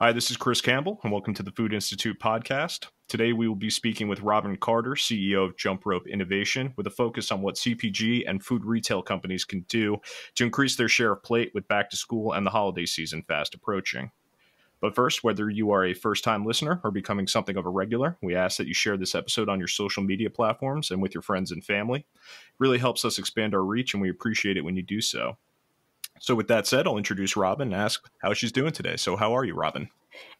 Hi, this is Chris Campbell, and welcome to the Food Institute podcast. Today, we will be speaking with Robyn Carter, CEO of Jump Rope Innovation, with a focus on what CPG and food retail companies can do to increase their share of plate with back to school and the holiday season fast approaching. But first, whether you are a first time listener or becoming something of a regular, we ask that you share this episode on your social media platforms and with your friends and family. It really helps us expand our reach, and we appreciate it when you do so. So, with that said, I'll introduce Robyn and ask how she's doing today. So, how are you, Robyn?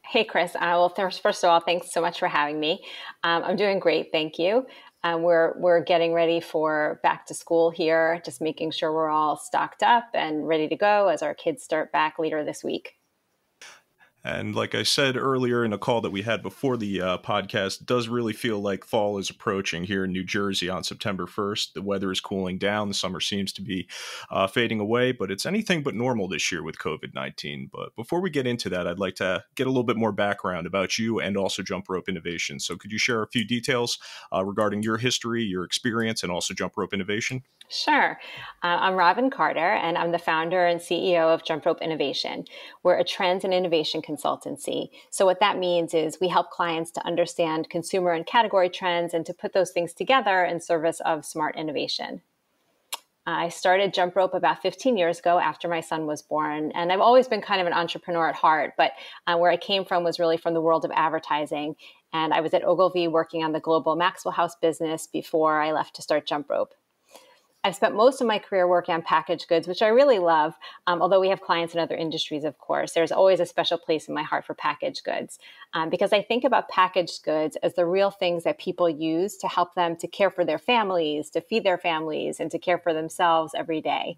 Hey, Chris. Uh, well, first, first of all, thanks so much for having me. Um, I'm doing great, thank you. Um, we're we're getting ready for back to school here, just making sure we're all stocked up and ready to go as our kids start back later this week. And like I said earlier in a call that we had before the uh, podcast, does really feel like fall is approaching here in New Jersey on September 1st. The weather is cooling down. The summer seems to be uh, fading away, but it's anything but normal this year with COVID 19. But before we get into that, I'd like to get a little bit more background about you and also Jump Rope Innovation. So could you share a few details uh, regarding your history, your experience, and also Jump Rope Innovation? Sure. Uh, I'm Robyn Carter, and I'm the founder and CEO of Jump Rope Innovation. We're a trends and innovation consultancy. So, what that means is we help clients to understand consumer and category trends and to put those things together in service of smart innovation. I started Jump Rope about 15 years ago after my son was born. And I've always been kind of an entrepreneur at heart, but uh, where I came from was really from the world of advertising. And I was at Ogilvy working on the global Maxwell House business before I left to start Jump Rope. I've spent most of my career working on packaged goods, which I really love. Um, although we have clients in other industries, of course, there's always a special place in my heart for packaged goods um, because I think about packaged goods as the real things that people use to help them to care for their families, to feed their families, and to care for themselves every day.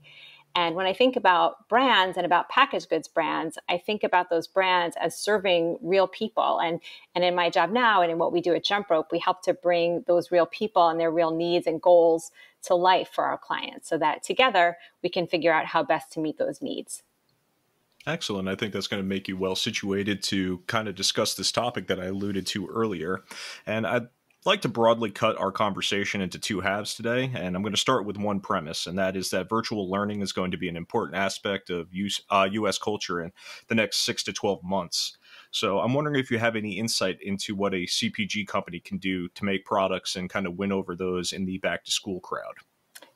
And when I think about brands and about packaged goods brands, I think about those brands as serving real people. And, and in my job now and in what we do at Jump Rope, we help to bring those real people and their real needs and goals to life for our clients so that together we can figure out how best to meet those needs. Excellent. I think that's going to make you well situated to kind of discuss this topic that I alluded to earlier. And I'd like to broadly cut our conversation into two halves today, and I'm going to start with one premise, and that is that virtual learning is going to be an important aspect of US, uh, US culture in the next six to 12 months. So I'm wondering if you have any insight into what a CPG company can do to make products and kind of win over those in the back to school crowd.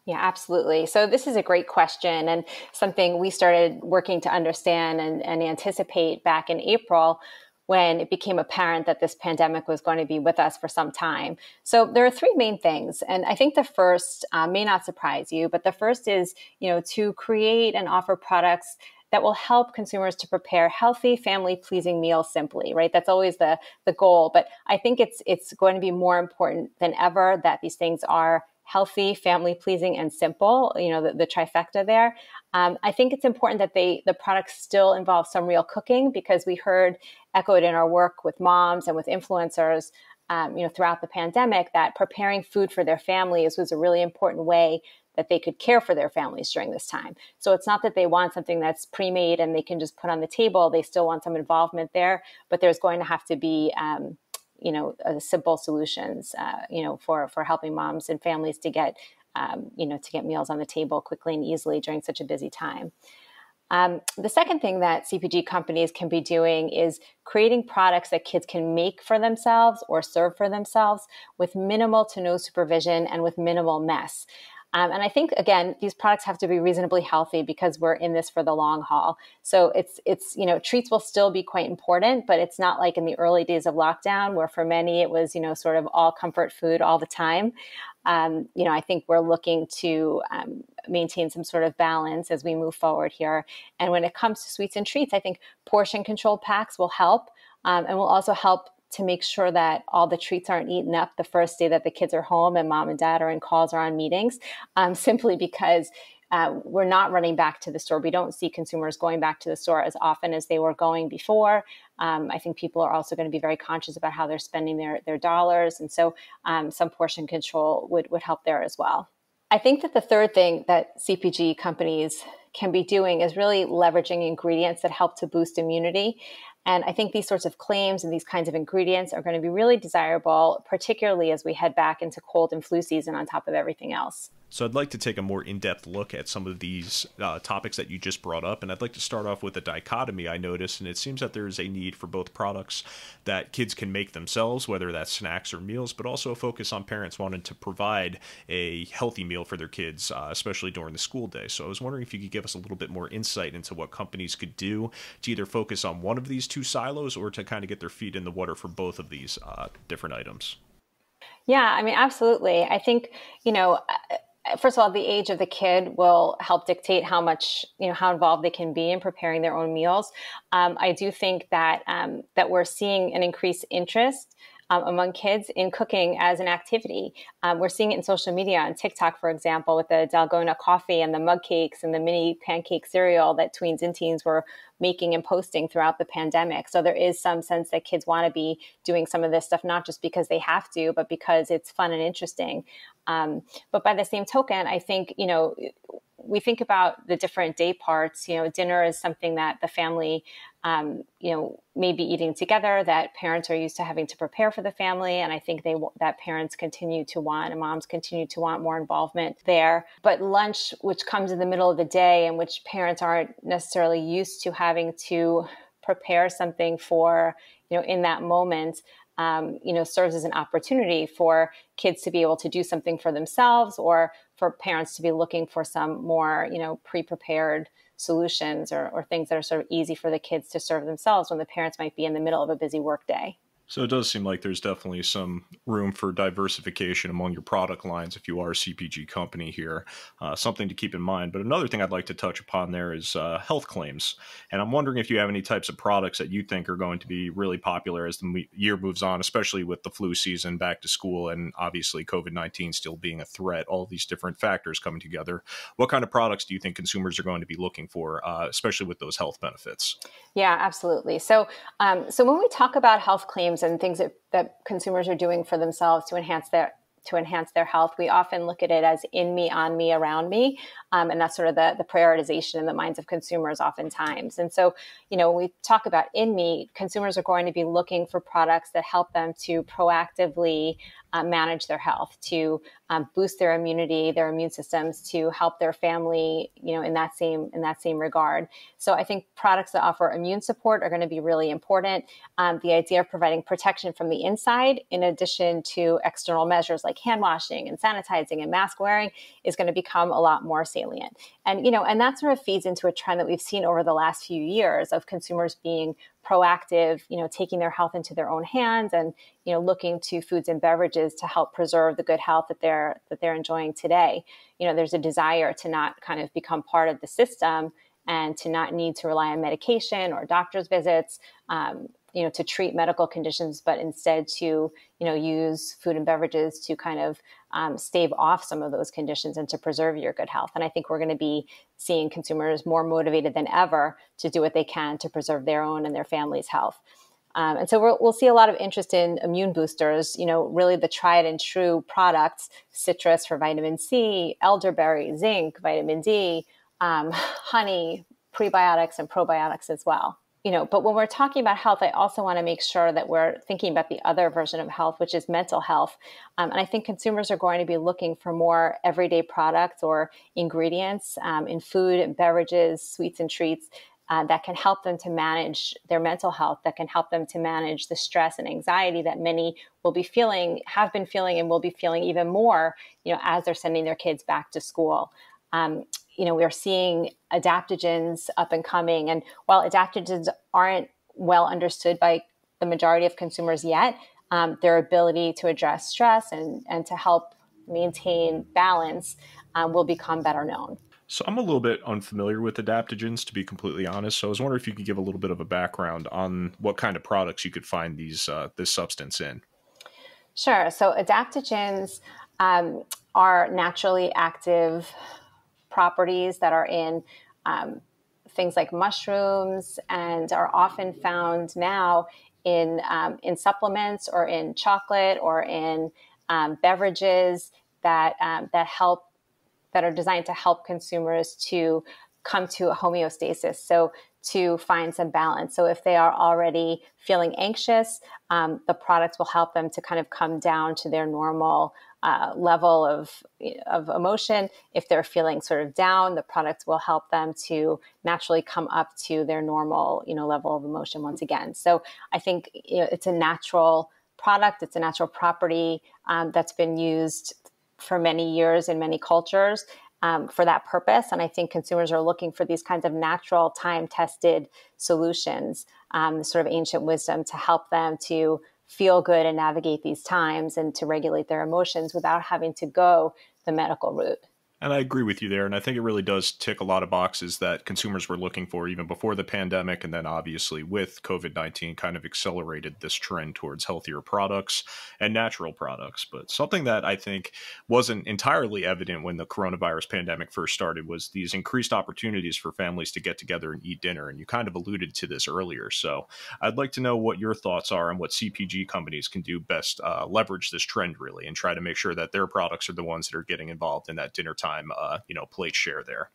Yeah, absolutely. So this is a great question and something we started working to understand and, and anticipate back in April when it became apparent that this pandemic was going to be with us for some time. So there are three main things, and I think the first uh, may not surprise you, but the first is you know to create and offer products that will help consumers to prepare healthy family pleasing meals simply right that's always the the goal but i think it's it's going to be more important than ever that these things are healthy, family pleasing, and simple. You know, the, the trifecta there. Um, I think it's important that they the products still involve some real cooking because we heard echoed in our work with moms and with influencers. Um, you know, throughout the pandemic, that preparing food for their families was a really important way that they could care for their families during this time. So it's not that they want something that's pre-made and they can just put on the table. They still want some involvement there, but there's going to have to be um, you know uh, simple solutions uh, you know for for helping moms and families to get um, you know to get meals on the table quickly and easily during such a busy time um, the second thing that CPG companies can be doing is creating products that kids can make for themselves or serve for themselves with minimal to no supervision and with minimal mess. Um, and I think again, these products have to be reasonably healthy because we're in this for the long haul. So it's it's you know treats will still be quite important, but it's not like in the early days of lockdown where for many it was you know sort of all comfort food all the time. Um, you know, I think we're looking to um, maintain some sort of balance as we move forward here. And when it comes to sweets and treats, I think portion control packs will help. Um, and will also help to make sure that all the treats aren't eaten up the first day that the kids are home and mom and dad are in calls or on meetings, um, simply because uh, we're not running back to the store. We don't see consumers going back to the store as often as they were going before. Um, I think people are also going to be very conscious about how they're spending their, their dollars. And so um, some portion control would, would help there as well. I think that the third thing that CPG companies can be doing is really leveraging ingredients that help to boost immunity. And I think these sorts of claims and these kinds of ingredients are going to be really desirable, particularly as we head back into cold and flu season on top of everything else. So I'd like to take a more in-depth look at some of these uh, topics that you just brought up, and I'd like to start off with a dichotomy I noticed, and it seems that there's a need for both products that kids can make themselves, whether that's snacks or meals, but also a focus on parents wanting to provide a healthy meal for their kids, uh, especially during the school day. So I was wondering if you could give us a little bit more insight into what companies could do to either focus on one of these two silos or to kind of get their feet in the water for both of these uh, different items. Yeah, I mean, absolutely. I think, you know, first of all, the age of the kid will help dictate how much, you know, how involved they can be in preparing their own meals. Um, I do think that um, that we're seeing an increased interest um, among kids in cooking as an activity. Um, we're seeing it in social media on TikTok, for example, with the Dalgona coffee and the mug cakes and the mini pancake cereal that tweens and teens were making and posting throughout the pandemic. So there is some sense that kids want to be doing some of this stuff, not just because they have to, but because it's fun and interesting. Um, but by the same token, I think, you know, we think about the different day parts. You know, dinner is something that the family, um, you know, may be eating together. That parents are used to having to prepare for the family, and I think they that parents continue to want and moms continue to want more involvement there. But lunch, which comes in the middle of the day, and which parents aren't necessarily used to having to prepare something for, you know, in that moment um, you know, serves as an opportunity for kids to be able to do something for themselves or for parents to be looking for some more, you know, pre-prepared solutions or, or things that are sort of easy for the kids to serve themselves when the parents might be in the middle of a busy workday. So it does seem like there's definitely some room for diversification among your product lines if you are a CPG company here. Uh, something to keep in mind. But another thing I'd like to touch upon there is uh, health claims. And I'm wondering if you have any types of products that you think are going to be really popular as the year moves on, especially with the flu season, back to school, and obviously COVID 19 still being a threat, all these different factors coming together. What kind of products do you think consumers are going to be looking for, uh, especially with those health benefits? Yeah, absolutely. So, um, so when we talk about health claims and things that, that consumers are doing for themselves to enhance their to enhance their health, we often look at it as in me, on me, around me. Um, and that's sort of the, the prioritization in the minds of consumers oftentimes. And so, you know, when we talk about in me, consumers are going to be looking for products that help them to proactively uh, manage their health, to um, boost their immunity, their immune systems, to help their family, you know, in that same in that same regard. So I think products that offer immune support are going to be really important. Um, the idea of providing protection from the inside, in addition to external measures like hand washing and sanitizing and mask wearing, is going to become a lot more salient. And you know, and that sort of feeds into a trend that we've seen over the last few years of consumers being proactive, you know, taking their health into their own hands and, you know, looking to foods and beverages to help preserve the good health that they're that they're enjoying today. You know, there's a desire to not kind of become part of the system and to not need to rely on medication or doctor's visits. Um, you know, to treat medical conditions, but instead to, you know, use food and beverages to kind of um, stave off some of those conditions and to preserve your good health. And I think we're going to be seeing consumers more motivated than ever to do what they can to preserve their own and their family's health. Um, and so we will see a lot of interest in immune boosters, you know, really the tried and true products, citrus for vitamin C, elderberry, zinc, vitamin D, um, honey, prebiotics and probiotics as well you know but when we're talking about health i also want to make sure that we're thinking about the other version of health which is mental health. Um, and i think consumers are going to be looking for more everyday products or ingredients um, in food and beverages sweets and treats uh, that can help them to manage their mental health that can help them to manage the stress and anxiety that many will be feeling have been feeling and will be feeling even more you know as they're sending their kids back to school um, you know, we are seeing adaptogens up and coming. And while adaptogens aren't well understood by the majority of consumers yet, um, their ability to address stress and, and to help maintain balance um, will become better known. So I'm a little bit unfamiliar with adaptogens, to be completely honest. So I was wondering if you could give a little bit of a background on what kind of products you could find these uh, this substance in. Sure. So adaptogens um, are naturally active properties that are in um, things like mushrooms and are often found now in, um, in supplements or in chocolate or in um, beverages that, um, that help that are designed to help consumers to come to a homeostasis. So to find some balance. So if they are already feeling anxious, um, the products will help them to kind of come down to their normal uh, level of, of emotion. If they're feeling sort of down, the product will help them to naturally come up to their normal, you know, level of emotion once again. So I think you know, it's a natural product. It's a natural property um, that's been used for many years in many cultures um, for that purpose. And I think consumers are looking for these kinds of natural, time tested solutions, um, sort of ancient wisdom to help them to feel good and navigate these times and to regulate their emotions without having to go the medical route. And I agree with you there. And I think it really does tick a lot of boxes that consumers were looking for even before the pandemic. And then obviously with COVID 19 kind of accelerated this trend towards healthier products and natural products. But something that I think wasn't entirely evident when the coronavirus pandemic first started was these increased opportunities for families to get together and eat dinner. And you kind of alluded to this earlier. So I'd like to know what your thoughts are on what CPG companies can do best uh, leverage this trend really and try to make sure that their products are the ones that are getting involved in that dinner time time, uh, you know, plate share there.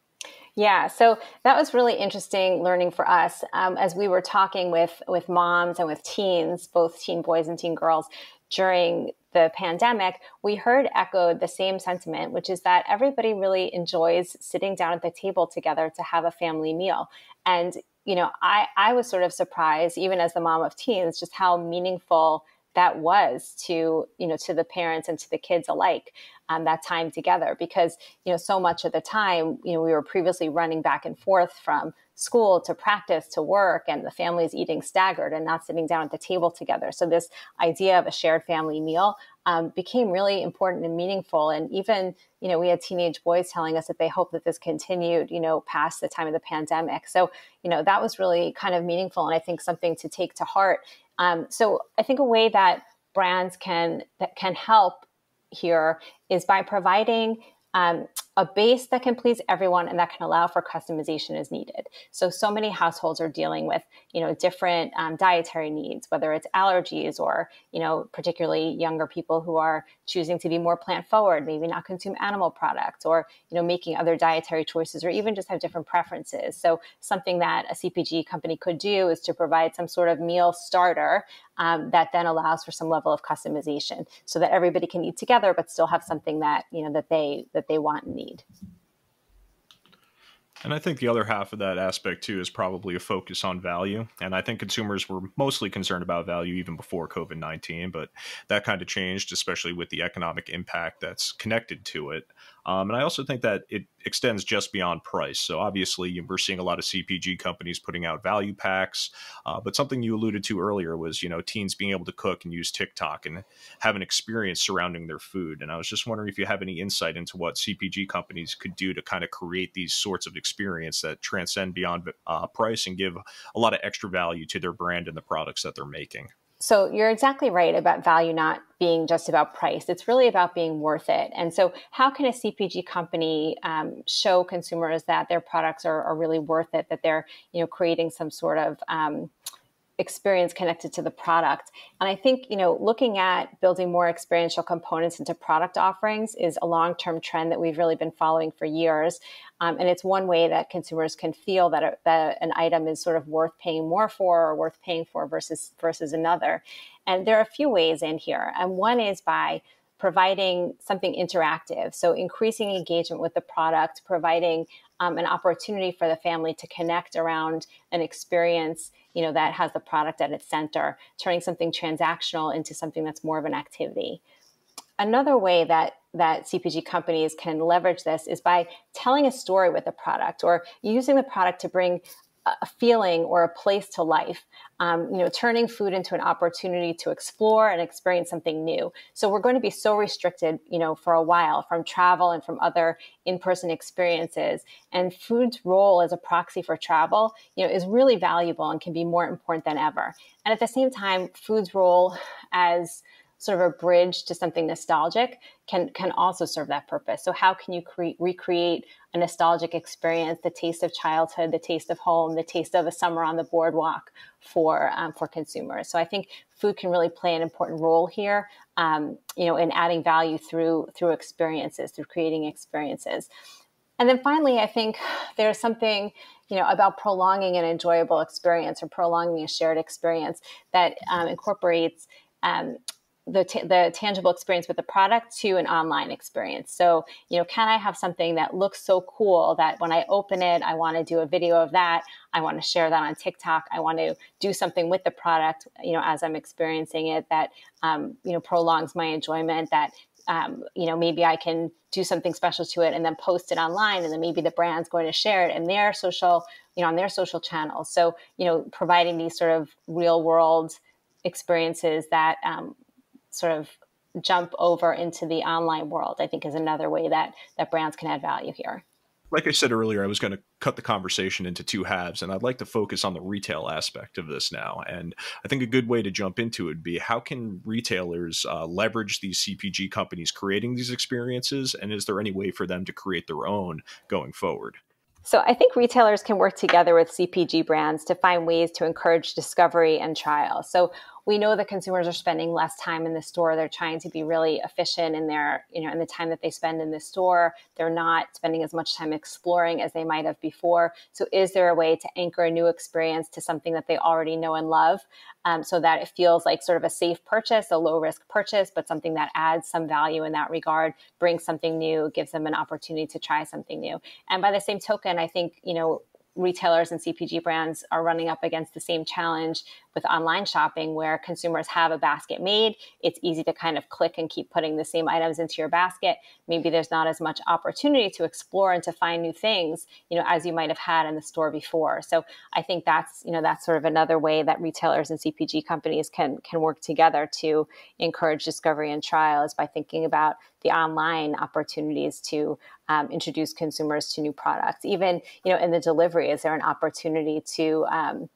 Yeah, so that was really interesting learning for us um, as we were talking with with moms and with teens, both teen boys and teen girls, during the pandemic. We heard echoed the same sentiment, which is that everybody really enjoys sitting down at the table together to have a family meal. And you know, I I was sort of surprised, even as the mom of teens, just how meaningful that was to you know to the parents and to the kids alike um, that time together because you know so much of the time you know we were previously running back and forth from school to practice to work and the families eating staggered and not sitting down at the table together. So this idea of a shared family meal um, became really important and meaningful. And even you know we had teenage boys telling us that they hope that this continued you know past the time of the pandemic. So you know that was really kind of meaningful and i think something to take to heart. Um, so I think a way that brands can that can help here is by providing um, a base that can please everyone and that can allow for customization as needed. So, so many households are dealing with, you know, different um, dietary needs, whether it's allergies or, you know, particularly younger people who are choosing to be more plant forward, maybe not consume animal products or, you know, making other dietary choices or even just have different preferences. So, something that a CPG company could do is to provide some sort of meal starter um, that then allows for some level of customization so that everybody can eat together but still have something that, you know, that they that they want and need need. And I think the other half of that aspect too is probably a focus on value. And I think consumers were mostly concerned about value even before COVID 19, but that kind of changed, especially with the economic impact that's connected to it. Um, and I also think that it extends just beyond price. So obviously, we're seeing a lot of CPG companies putting out value packs. Uh, but something you alluded to earlier was, you know, teens being able to cook and use TikTok and have an experience surrounding their food. And I was just wondering if you have any insight into what CPG companies could do to kind of create these sorts of experience that transcend beyond uh, price and give a lot of extra value to their brand and the products that they're making. So you're exactly right about value not being just about price. It's really about being worth it. And so, how can a CPG company um, show consumers that their products are, are, really worth it? That they're, you know, creating some sort of um, experience connected to the product. And I think, you know, looking at building more experiential components into product offerings is a long term trend that we've really been following for years. Um, and it's one way that consumers can feel that, a, that an item is sort of worth paying more for or worth paying for versus, versus another. And there are a few ways in here. And one is by providing something interactive. So increasing engagement with the product, providing um, an opportunity for the family to connect around an experience you know that has the product at its center turning something transactional into something that's more of an activity. Another way that that CPG companies can leverage this is by telling a story with a product or using the product to bring a feeling or a place to life. Um, you know, turning food into an opportunity to explore and experience something new. So we're going to be so restricted, you know, for a while from travel and from other in-person experiences. And food's role as a proxy for travel, you know, is really valuable and can be more important than ever. And at the same time, food's role as sort of a bridge to something nostalgic can can also serve that purpose. So how can you cre- recreate a nostalgic experience, the taste of childhood, the taste of home, the taste of a summer on the boardwalk for um, for consumers? So I think food can really play an important role here, um, you know, in adding value through through experiences, through creating experiences. And then finally, I think there's something you know about prolonging an enjoyable experience or prolonging a shared experience that um, incorporates um, the, t- the tangible experience with the product to an online experience. So, you know, can I have something that looks so cool that when I open it, I want to do a video of that. I want to share that on TikTok. I want to do something with the product, you know, as I'm experiencing it that, um, you know, prolongs my enjoyment, that um, you know, maybe I can do something special to it and then post it online, and then maybe the brand's going to share it in their social, you know, on their social channels. So, you know, providing these sort of real world experiences that um, sort of jump over into the online world, I think, is another way that that brands can add value here like I said earlier, I was going to cut the conversation into two halves, and I'd like to focus on the retail aspect of this now. And I think a good way to jump into it would be how can retailers uh, leverage these CPG companies creating these experiences, and is there any way for them to create their own going forward? So I think retailers can work together with CPG brands to find ways to encourage discovery and trial. So we know that consumers are spending less time in the store. They're trying to be really efficient in their, you know, in the time that they spend in the store. They're not spending as much time exploring as they might have before. So is there a way to anchor a new experience to something that they already know and love? Um, so that it feels like sort of a safe purchase, a low risk purchase, but something that adds some value in that regard, brings something new, gives them an opportunity to try something new. And by the same token, I think, you know, retailers and CPG brands are running up against the same challenge with online shopping where consumers have a basket made. It's easy to kind of click and keep putting the same items into your basket. Maybe there's not as much opportunity to explore and to find new things, you know, as you might have had in the store before. So I think that's, you know, that's sort of another way that retailers and CPG companies can can work together to encourage discovery and trials by thinking about the online opportunities to um, introduce consumers to new products. Even, you know, in the delivery, is there an opportunity to um,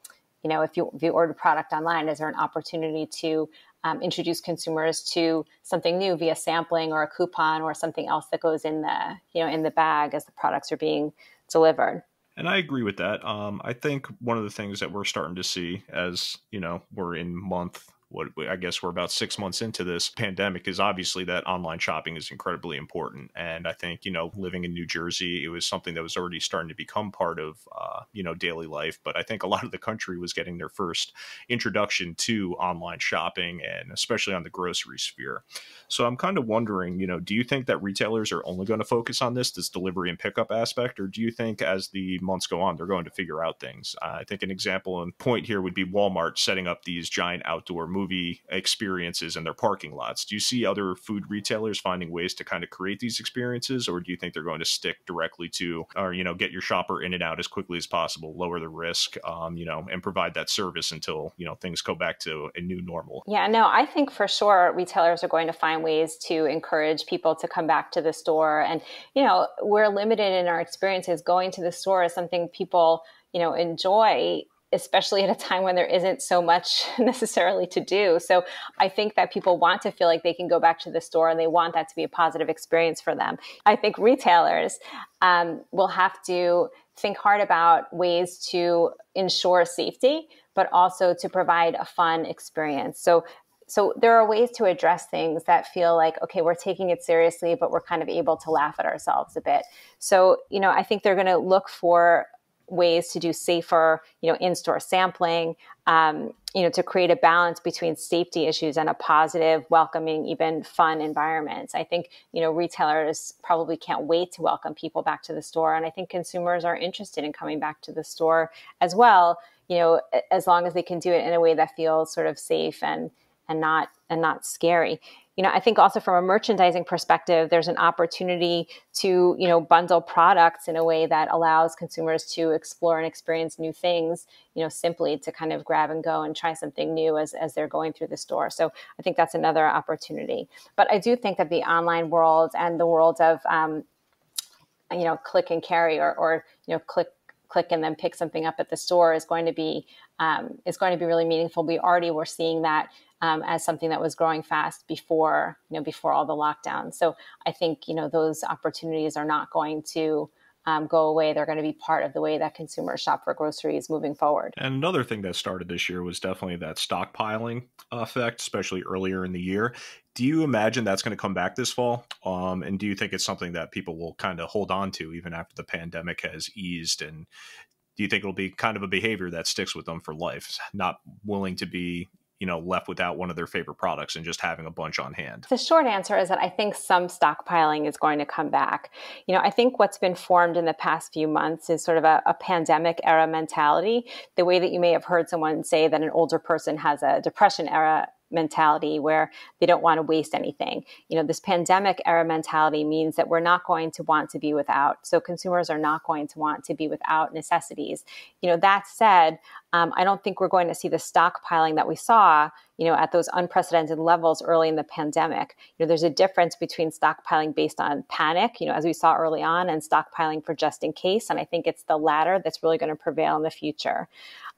you know, if you if you order a product online, is there an opportunity to um, introduce consumers to something new via sampling or a coupon or something else that goes in the you know in the bag as the products are being delivered? And I agree with that. Um, I think one of the things that we're starting to see as you know we're in month what I guess we're about six months into this pandemic is obviously that online shopping is incredibly important. And I think, you know, living in New Jersey, it was something that was already starting to become part of, uh, you know, daily life. But I think a lot of the country was getting their first introduction to online shopping and especially on the grocery sphere. So I'm kind of wondering, you know, do you think that retailers are only going to focus on this, this delivery and pickup aspect, or do you think as the months go on, they're going to figure out things? Uh, I think an example and point here would be Walmart setting up these giant outdoor movie movie experiences in their parking lots. Do you see other food retailers finding ways to kind of create these experiences, or do you think they're going to stick directly to, or you know, get your shopper in and out as quickly as possible, lower the risk, um, you know, and provide that service until you know things go back to a new normal? Yeah, no, I think for sure retailers are going to find ways to encourage people to come back to the store, and you know, we're limited in our experiences. Going to the store is something people you know enjoy especially at a time when there isn't so much necessarily to do. So I think that people want to feel like they can go back to the store and they want that to be a positive experience for them. I think retailers um, will have to think hard about ways to ensure safety, but also to provide a fun experience. So so there are ways to address things that feel like okay we're taking it seriously but we're kind of able to laugh at ourselves a bit so you know i think they're going to look for ways to do safer, you know, in-store sampling, um, you know, to create a balance between safety issues and a positive, welcoming, even fun environment. I think, you know, retailers probably can't wait to welcome people back to the store. And I think consumers are interested in coming back to the store as well, you know, as long as they can do it in a way that feels sort of safe and and not and not scary you know i think also from a merchandising perspective there's an opportunity to you know bundle products in a way that allows consumers to explore and experience new things you know simply to kind of grab and go and try something new as, as they're going through the store so i think that's another opportunity but i do think that the online world and the world of um, you know click and carry or, or you know click click and then pick something up at the store is going to be um, is going to be really meaningful. We already were seeing that um, as something that was growing fast before you know before all the lockdowns. So I think you know those opportunities are not going to um, go away. They're going to be part of the way that consumers shop for groceries moving forward. And another thing that started this year was definitely that stockpiling effect, especially earlier in the year. Do you imagine that's going to come back this fall? Um, and do you think it's something that people will kind of hold on to even after the pandemic has eased? And do you think it'll be kind of a behavior that sticks with them for life, not willing to be you know left without one of their favorite products and just having a bunch on hand. The short answer is that i think some stockpiling is going to come back. You know i think what's been formed in the past few months is sort of a, a pandemic era mentality. The way that you may have heard someone say that an older person has a depression era mentality where they don't want to waste anything. You know, this pandemic era mentality means that we're not going to want to be without. So consumers are not going to want to be without necessities. You know, that said, um, I don't think we're going to see the stockpiling that we saw, you know, at those unprecedented levels early in the pandemic. You know, there's a difference between stockpiling based on panic, you know, as we saw early on, and stockpiling for just in case. And I think it's the latter that's really going to prevail in the future.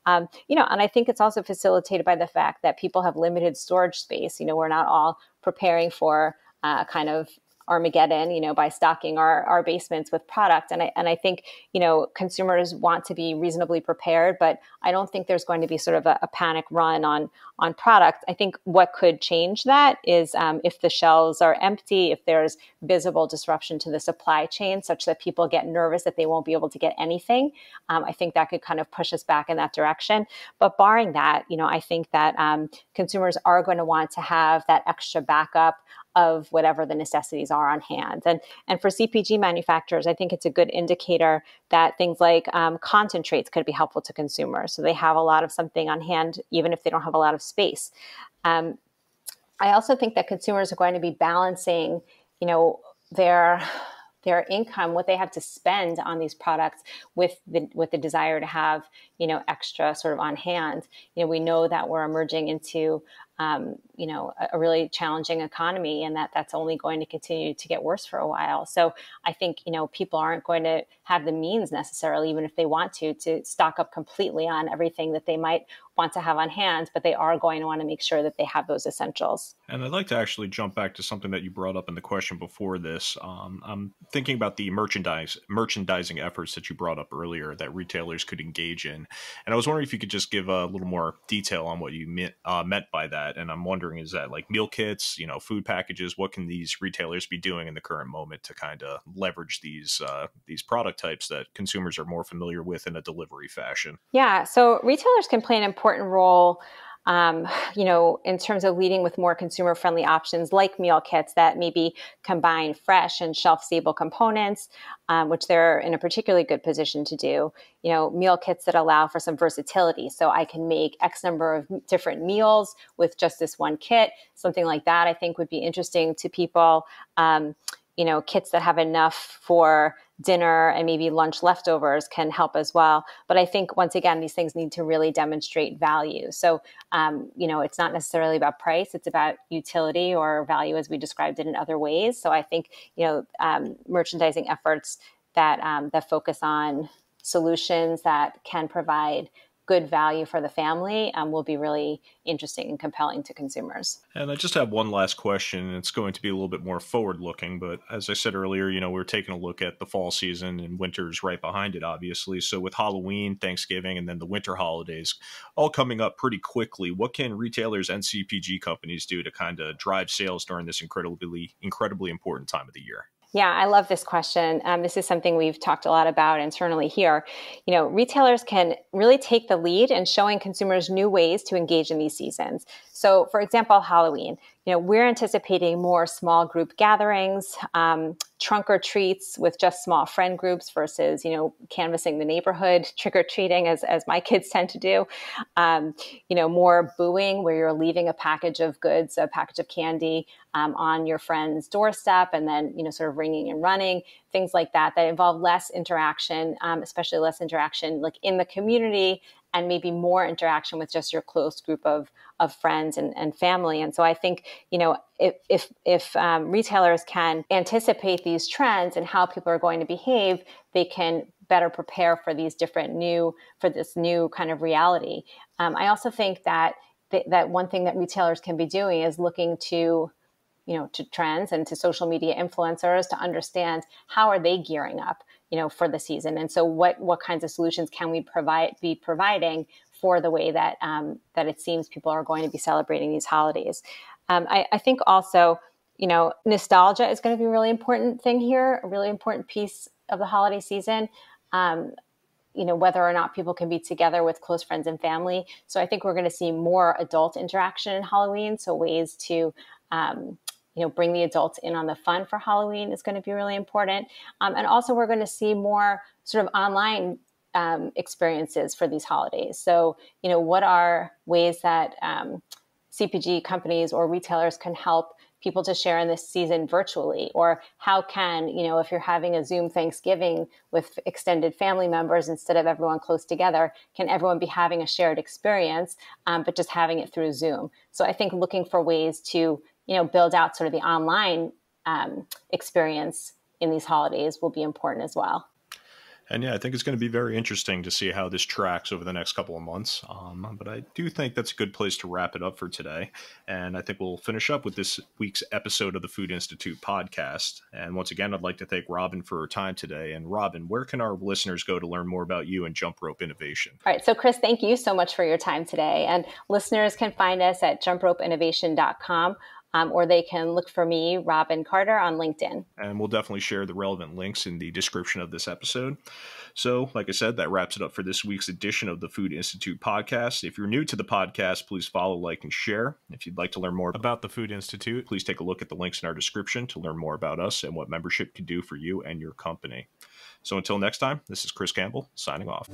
Um, you know, and I think it's also facilitated by the fact that people have limited storage space. You know, we're not all preparing for uh, kind of Armageddon, you know, by stocking our, our basements with product. And I, and I think, you know, consumers want to be reasonably prepared, but I don't think there's going to be sort of a, a panic run on, on product. I think what could change that is um, if the shelves are empty, if there's visible disruption to the supply chain such that people get nervous that they won't be able to get anything. Um, I think that could kind of push us back in that direction. But barring that, you know, I think that um, consumers are going to want to have that extra backup of whatever the necessities are on hand. And, and for CPG manufacturers, I think it's a good indicator that things like um, concentrates could be helpful to consumers. So they have a lot of something on hand, even if they don't have a lot of space. Um, I also think that consumers are going to be balancing, you know, their their income, what they have to spend on these products, with the with the desire to have you know extra sort of on hand. You know, we know that we're emerging into um, you know a, a, really challenging economy and that that's only going to continue to get worse for a while. So i think you know people aren't going to have the means necessarily even if they want to to stock up completely on everything that they might want to have on hand but they are going to want to make sure that they have those essentials. And i'd like to actually jump back to something that you brought up in the question before this. Um, i'm thinking about the merchandise merchandising efforts that you brought up earlier that retailers could engage in. And i was wondering if you could just give a little more detail on what you meant, uh, meant by that that and i'm wondering is that like meal kits you know food packages? What can these retailers be doing in the current moment to kind of leverage these uh, these product types that consumers are more familiar with in a delivery fashion? Yeah so retailers can play an important role um, you know, in terms of leading with more consumer friendly options like meal kits that maybe combine fresh and shelf stable components, um, which they're in a particularly good position to do. You know, meal kits that allow for some versatility. So I can make X number of different meals with just this one kit. Something like that I think would be interesting to people. Um, you know, kits that have enough for dinner and maybe lunch leftovers can help as well. But I think once again, these things need to really demonstrate value. So, um, you know, it's not necessarily about price; it's about utility or value, as we described it in other ways. So I think you know, um, merchandising efforts that um, that focus on solutions that can provide good value for the family um, will be really interesting and compelling to consumers. And I just have one last question. It's going to be a little bit more forward looking, but as I said earlier, you know, we're taking a look at the fall season and winter's right behind it, obviously. So with Halloween, Thanksgiving, and then the winter holidays all coming up pretty quickly, what can retailers and CPG companies do to kind of drive sales during this incredibly, incredibly important time of the year? Yeah, I love this question. Um, this is something we've talked a lot about internally here. You know, retailers can really take the lead in showing consumers new ways to engage in these seasons. So, for example, Halloween you know, we're anticipating more small group gatherings, um, trunk or treats with just small friend groups versus, you know, canvassing the neighborhood, trick or treating as, as my kids tend to do. Um, you know, more booing where you're leaving a package of goods, a package of candy um, on your friend's doorstep and then, you know, sort of ringing and running, things like that, that involve less interaction, um, especially less interaction like in the community and maybe more interaction with just your close group of, of friends and, and family. And so I think, you know, if, if, if um, retailers can anticipate these trends and how people are going to behave, they can better prepare for these different new, for this new kind of reality. Um, I also think that, th- that one thing that retailers can be doing is looking to, you know, to trends and to social media influencers to understand how are they gearing up you know for the season and so what what kinds of solutions can we provide be providing for the way that um, that it seems people are going to be celebrating these holidays um, I, I think also you know nostalgia is going to be a really important thing here a really important piece of the holiday season um, you know whether or not people can be together with close friends and family. So I think we're going to see more adult interaction in Halloween. So ways to um, you know bring the adults in on the fun for Halloween is going to be really important. Um, and also we're going to see more sort of online um, experiences for these holidays. So you know what are ways that um, CPG companies or retailers can help people to share in this season virtually or how can you know if you're having a zoom thanksgiving with extended family members instead of everyone close together can everyone be having a shared experience um, but just having it through zoom so i think looking for ways to you know build out sort of the online um, experience in these holidays will be important as well and yeah, I think it's going to be very interesting to see how this tracks over the next couple of months. Um, but I do think that's a good place to wrap it up for today. And I think we'll finish up with this week's episode of the Food Institute podcast. And once again, I'd like to thank Robyn for her time today. And Robyn, where can our listeners go to learn more about you and Jump Rope Innovation? All right. So, Chris, thank you so much for your time today. And listeners can find us at jumpropeinnovation.com um, or they can look for me, Robyn Carter, on LinkedIn. And we'll definitely share the relevant links in the description of this episode. So, like I said, that wraps it up for this week's edition of the Food Institute podcast. If you're new to the podcast, please follow, like, and share. If you'd like to learn more about the Food Institute, please take a look at the links in our description to learn more about us and what membership can do for you and your company. So, until next time, this is Chris Campbell signing off.